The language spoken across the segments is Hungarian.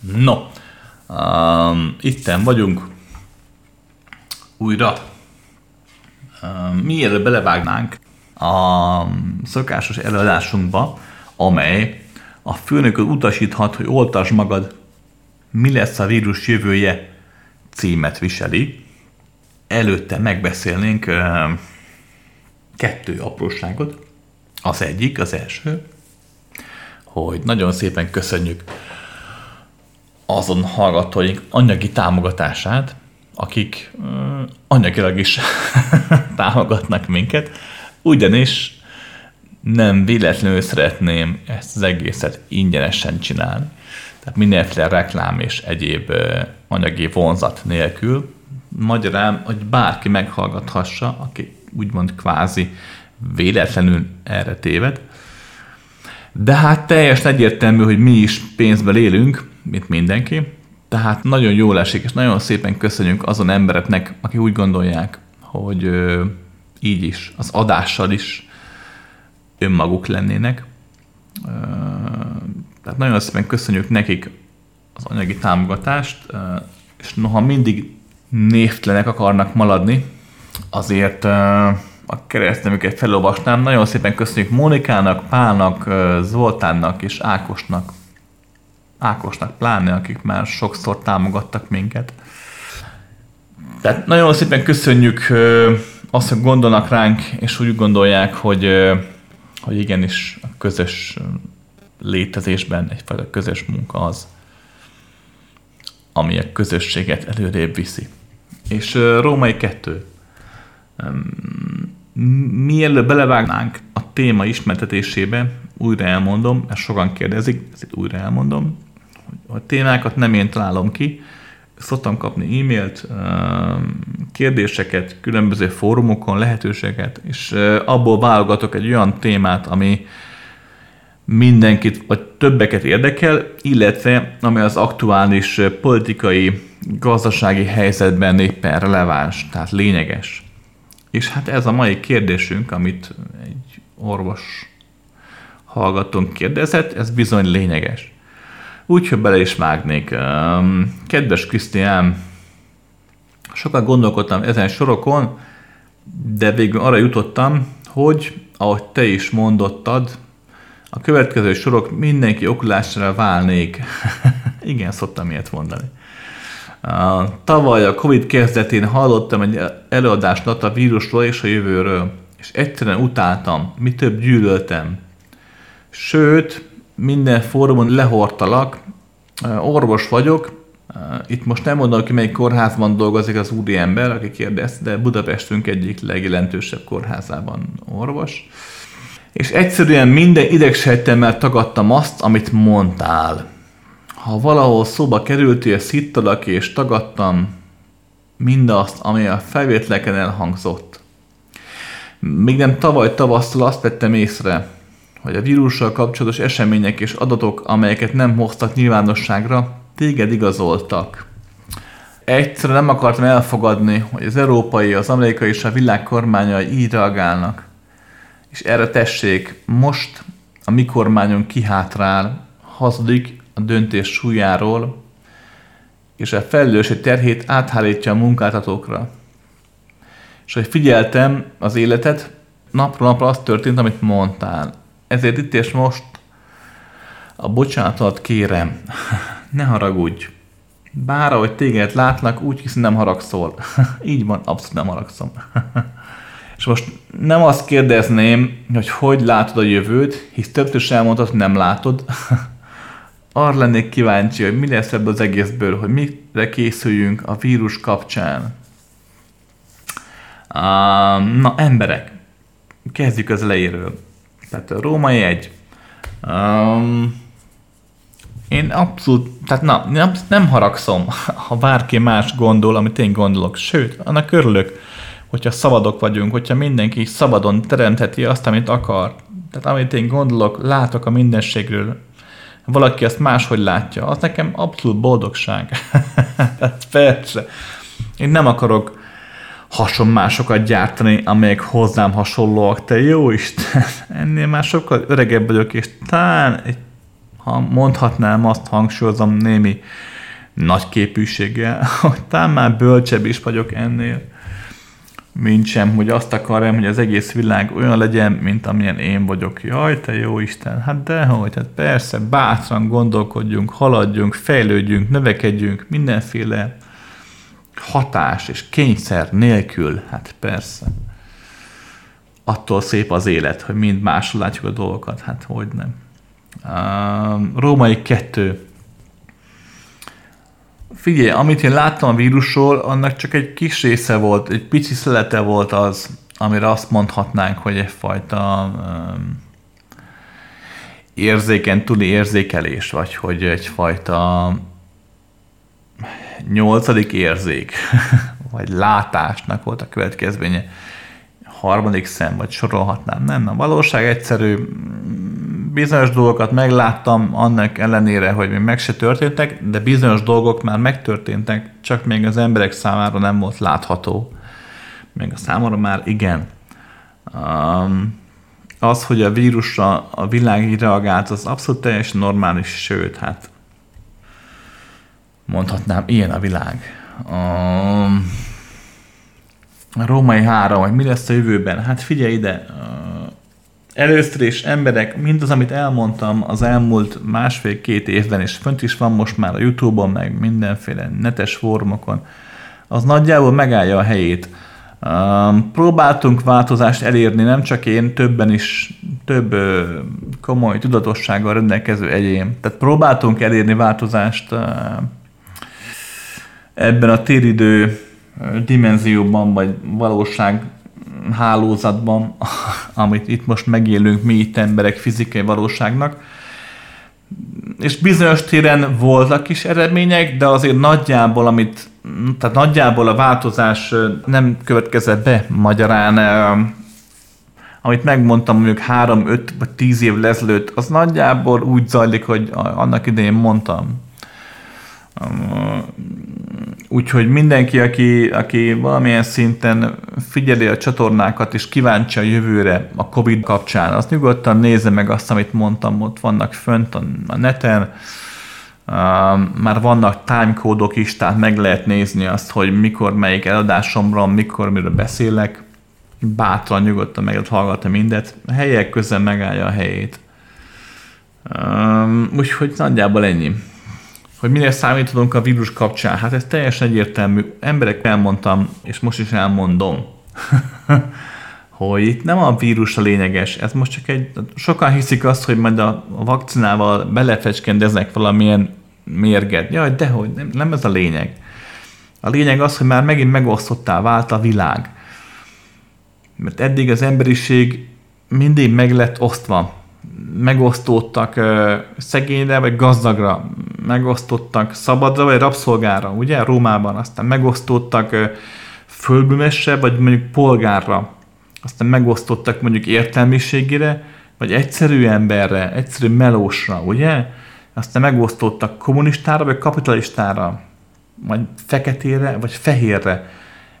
No, um, itten vagyunk újra. Um, mielőtt belevágnánk a szokásos előadásunkba, amely a főnököt utasíthat, hogy oltasd magad, mi lesz a vírus jövője címet viseli. Előtte megbeszélnénk uh, kettő apróságot. Az egyik, az első, hogy nagyon szépen köszönjük azon hallgatóink anyagi támogatását, akik anyagilag is támogatnak minket, ugyanis nem véletlenül szeretném ezt az egészet ingyenesen csinálni. Tehát mindenféle reklám és egyéb anyagi vonzat nélkül. Magyarán, hogy bárki meghallgathassa, aki úgymond kvázi véletlenül erre téved. De hát teljesen egyértelmű, hogy mi is pénzből élünk, mint mindenki. Tehát nagyon jól esik, és nagyon szépen köszönjük azon embereknek, akik úgy gondolják, hogy ö, így is, az adással is önmaguk lennének. Ö, tehát nagyon szépen köszönjük nekik az anyagi támogatást, ö, és noha mindig névtelenek akarnak maladni, azért a keresztnemüket felolvasnám. Nagyon szépen köszönjük Mónikának, Pálnak, Zoltánnak és Ákosnak, Ákosnak pláne, akik már sokszor támogattak minket. Tehát nagyon szépen köszönjük azt, hogy gondolnak ránk, és úgy gondolják, hogy, hogy igenis a közös létezésben egyfajta közös munka az, ami a közösséget előrébb viszi. És Római 2. Mielőtt belevágnánk a téma ismertetésébe, újra elmondom, ezt sokan kérdezik, ezt újra elmondom, a témákat nem én találom ki, szoktam kapni e-mailt, kérdéseket, különböző fórumokon, lehetőséget, és abból válogatok egy olyan témát, ami mindenkit, vagy többeket érdekel, illetve ami az aktuális politikai, gazdasági helyzetben éppen releváns, tehát lényeges. És hát ez a mai kérdésünk, amit egy orvos hallgatónk kérdezett, ez bizony lényeges. Úgyhogy bele is vágnék. Kedves Krisztián, sokat gondolkodtam ezen sorokon, de végül arra jutottam, hogy, ahogy te is mondottad, a következő sorok mindenki okulásra válnék. Igen, szoktam ilyet mondani. Tavaly a Covid kezdetén hallottam egy előadást a vírusról és a jövőről, és egyszerűen utáltam, mi több gyűlöltem. Sőt, minden fórumon lehortalak, orvos vagyok, itt most nem mondom, hogy melyik kórházban dolgozik az úri ember, aki kérdez, de Budapestünk egyik legjelentősebb kórházában orvos. És egyszerűen minden idegsejtemmel tagadtam azt, amit mondtál. Ha valahol szóba kerültél, szittalak és tagadtam mindazt, ami a felvételeken elhangzott. Még nem tavaly tavasszal azt vettem észre, hogy a vírussal kapcsolatos események és adatok, amelyeket nem hoztak nyilvánosságra, téged igazoltak. Egyszerűen nem akartam elfogadni, hogy az európai, az amerikai és a világ kormányai így reagálnak. És erre tessék, most a mi kormányon kihátrál, hazudik a döntés súlyáról, és a felelősség terhét áthárítja a munkáltatókra. És hogy figyeltem az életet, napról napra az történt, amit mondtál. Ezért itt és most a bocsánatot kérem, ne haragudj. Bár ahogy téged látlak, úgy hisz nem haragszol. Így van, abszolút nem haragszom. És most nem azt kérdezném, hogy hogy látod a jövőt, hisz többször sem elmondtad, hogy nem látod. Arra lennék kíváncsi, hogy mi lesz ebből az egészből, hogy mire készüljünk a vírus kapcsán. Na, emberek, kezdjük az elejéről. Tehát a római egy. Um, én abszolút, tehát na, nem, nem haragszom, ha bárki más gondol, amit én gondolok. Sőt, annak örülök, hogyha szabadok vagyunk, hogyha mindenki szabadon teremtheti azt, amit akar. Tehát amit én gondolok, látok a mindenségről, valaki ezt máshogy látja, az nekem abszolút boldogság. Tehát persze. Én nem akarok hasonmásokat gyártani, amelyek hozzám hasonlóak. Te jó Isten, ennél már sokkal öregebb vagyok, és talán ha mondhatnám azt, hangsúlyozom némi nagy képűséggel, hogy talán már bölcsebb is vagyok ennél, mint sem, hogy azt akarjam, hogy az egész világ olyan legyen, mint amilyen én vagyok. Jaj, te jó Isten, hát dehogy, hát persze, bátran gondolkodjunk, haladjunk, fejlődjünk, növekedjünk, mindenféle hatás és kényszer nélkül, hát persze. Attól szép az élet, hogy mind máshol látjuk a dolgokat, hát hogy nem. Uh, Római kettő. Figyelj, amit én láttam a vírusról, annak csak egy kis része volt, egy pici szelete volt az, amire azt mondhatnánk, hogy egyfajta um, érzéken túli érzékelés, vagy hogy egyfajta nyolcadik érzék, vagy látásnak volt a következménye, harmadik szem, vagy sorolhatnám. Nem, a valóság egyszerű, bizonyos dolgokat megláttam, annak ellenére, hogy még meg se történtek, de bizonyos dolgok már megtörténtek, csak még az emberek számára nem volt látható. Még a számára már igen. Um, az, hogy a vírusra a világ így reagált, az abszolút teljesen normális, sőt, hát mondhatnám, ilyen a világ. A római három, hogy mi lesz a jövőben? Hát figyelj ide, először is emberek, mindaz, amit elmondtam az elmúlt másfél-két évben, és fönt is van most már a Youtube-on, meg mindenféle netes fórumokon, az nagyjából megállja a helyét. Um, próbáltunk változást elérni, nem csak én, többen is, több uh, komoly tudatossággal rendelkező egyén. Tehát próbáltunk elérni változást uh, ebben a téridő dimenzióban, vagy valóság hálózatban, amit itt most megélünk mi itt emberek fizikai valóságnak. És bizonyos téren voltak is eredmények, de azért nagyjából, amit, tehát nagyjából a változás nem következett be magyarán, amit megmondtam mondjuk 3, 5 vagy 10 év lezelőtt, az nagyjából úgy zajlik, hogy annak idején mondtam. Úgyhogy mindenki, aki, aki valamilyen szinten figyeli a csatornákat és kíváncsi a jövőre a Covid kapcsán, az nyugodtan nézze meg azt, amit mondtam, ott vannak fönt a neten, már vannak timecode is, tehát meg lehet nézni azt, hogy mikor melyik eladásomra, mikor miről beszélek, bátran, nyugodtan meg lehet hallgatni mindet, helyek közben megállja a helyét. Úgyhogy nagyjából ennyi hogy mire számíthatunk a vírus kapcsán. Hát ez teljesen egyértelmű. Emberek elmondtam, és most is elmondom, hogy itt nem a vírus a lényeges, ez most csak egy, sokan hiszik azt, hogy majd a vakcinával belefecskendeznek valamilyen mérget. Jaj, dehogy, nem, nem ez a lényeg. A lényeg az, hogy már megint megosztottá vált a világ. Mert eddig az emberiség mindig meg lett osztva megosztottak szegényre vagy gazdagra, megosztottak szabadra vagy rabszolgára, ugye, Rómában, aztán megosztottak földbűmesre vagy mondjuk polgárra, aztán megosztottak mondjuk értelmiségére, vagy egyszerű emberre, egyszerű melósra, ugye? Aztán megosztottak kommunistára, vagy kapitalistára, vagy feketére, vagy fehérre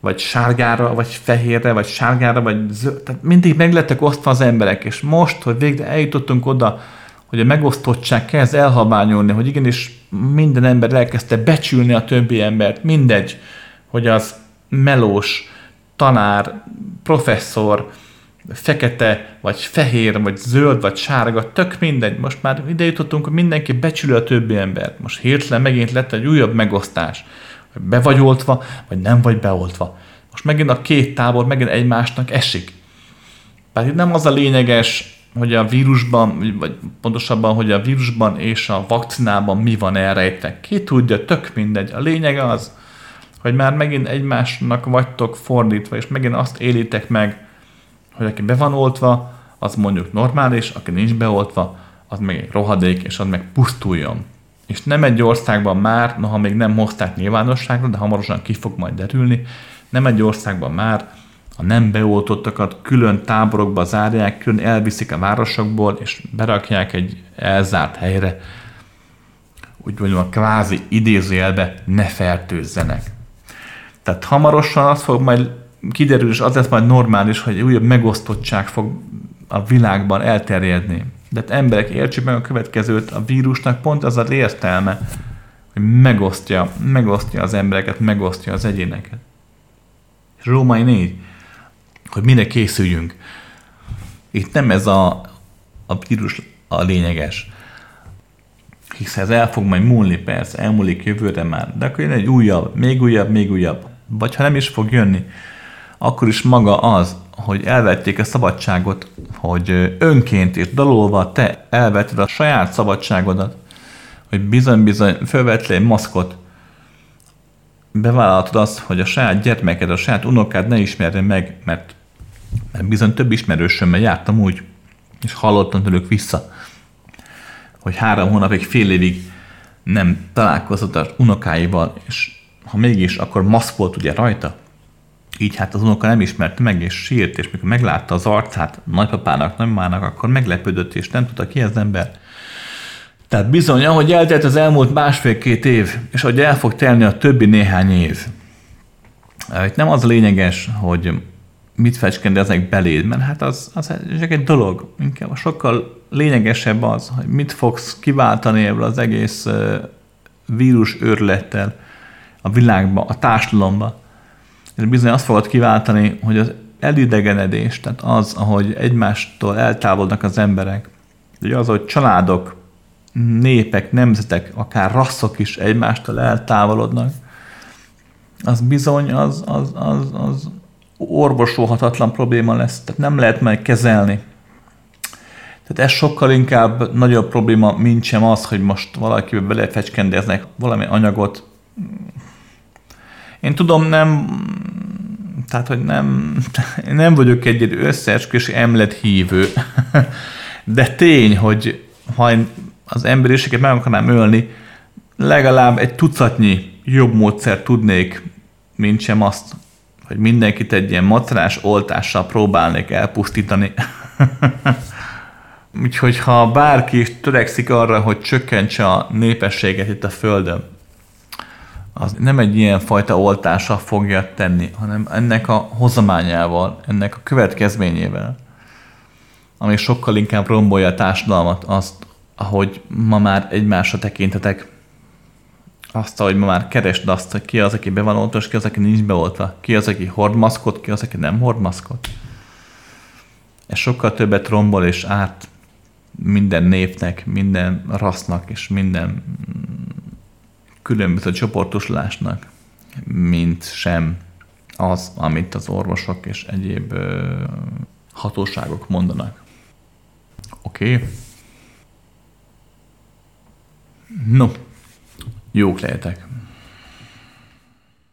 vagy sárgára, vagy fehérre, vagy sárgára, vagy zöld. Tehát mindig meg lettek osztva az emberek, és most, hogy végre eljutottunk oda, hogy a megosztottság kezd elhabányolni, hogy igenis minden ember elkezdte becsülni a többi embert, mindegy, hogy az melós, tanár, professzor, fekete, vagy fehér, vagy zöld, vagy sárga, tök mindegy. Most már ide jutottunk, hogy mindenki becsülő a többi embert. Most hirtelen megint lett egy újabb megosztás hogy be vagy oltva, vagy nem vagy beoltva. Most megint a két tábor megint egymásnak esik. Tehát itt nem az a lényeges, hogy a vírusban, vagy pontosabban, hogy a vírusban és a vakcinában mi van elrejtve. Ki tudja, tök mindegy. A lényeg az, hogy már megint egymásnak vagytok fordítva, és megint azt élitek meg, hogy aki be van oltva, az mondjuk normális, aki nincs beoltva, az meg rohadék, és az meg pusztuljon és nem egy országban már, noha még nem hozták nyilvánosságra, de hamarosan ki fog majd derülni, nem egy országban már a nem beoltottakat külön táborokba zárják, külön elviszik a városokból, és berakják egy elzárt helyre, úgy mondjuk a kvázi idézőjelbe ne fertőzzenek. Tehát hamarosan az fog majd kiderülni, és az lesz majd normális, hogy újabb megosztottság fog a világban elterjedni. De hát emberek, értsük meg a következőt, a vírusnak pont az az értelme, hogy megosztja, megosztja az embereket, megosztja az egyéneket. És Római 4, hogy mire készüljünk. Itt nem ez a, a vírus a lényeges. Hiszen ez el fog majd múlni, persze, elmúlik jövőre már, de akkor jön egy újabb, még újabb, még újabb. Vagy ha nem is fog jönni, akkor is maga az, hogy elvették a szabadságot, hogy önként és dalolva te elvetted a saját szabadságodat, hogy bizony-bizony felvettél egy maszkot, bevállaltad azt, hogy a saját gyermeked, a saját unokád ne ismerje meg, mert, mert bizony több ismerősömmel jártam úgy, és hallottam tőlük vissza, hogy három hónapig, fél évig nem találkozott az unokáival, és ha mégis, akkor maszk volt ugye rajta. Így hát az unoka nem ismerte meg, és sírt, és mikor meglátta az arcát nagypapának, nagymának, akkor meglepődött, és nem tudta ki az ember. Tehát bizony, ahogy eltelt az elmúlt másfél-két év, és ahogy el fog telni a többi néhány év, itt nem az lényeges, hogy mit fecskendeznek beléd, mert hát az, az csak egy dolog. Inkább sokkal lényegesebb az, hogy mit fogsz kiváltani ebből az egész vírus őrlettel a világba, a társadalomba. És bizony azt fogod kiváltani, hogy az elidegenedés, tehát az, ahogy egymástól eltávolodnak az emberek, hogy az, hogy családok, népek, nemzetek, akár rasszok is egymástól eltávolodnak, az bizony az, az, az, az orvosolhatatlan probléma lesz, tehát nem lehet meg kezelni. Tehát ez sokkal inkább nagyobb probléma, mint sem az, hogy most valakibe belefecskendeznek valami anyagot. Én tudom, nem, tehát, hogy nem, nem vagyok egy összeesküvési emlet hívő, de tény, hogy ha az emberiséget meg akarnám ölni, legalább egy tucatnyi jobb módszer tudnék, mint sem azt, hogy mindenkit egy ilyen macerás oltással próbálnék elpusztítani. Úgyhogy ha bárki is törekszik arra, hogy csökkentse a népességet itt a Földön, az nem egy ilyen fajta oltással fogja tenni, hanem ennek a hozamányával, ennek a következményével, ami sokkal inkább rombolja a társadalmat, azt, ahogy ma már egymásra tekintetek, azt, hogy ma már keresd azt, hogy ki az, aki be van oltva, ki az, aki nincs beoltva. Ki az, aki hord maszkot, ki az, aki nem hord maszkot. Ez sokkal többet rombol és árt minden népnek, minden rassznak és minden különböző csoportosulásnak, mint sem az, amit az orvosok és egyéb hatóságok mondanak. Oké? Okay. No, Jo, kläder tack.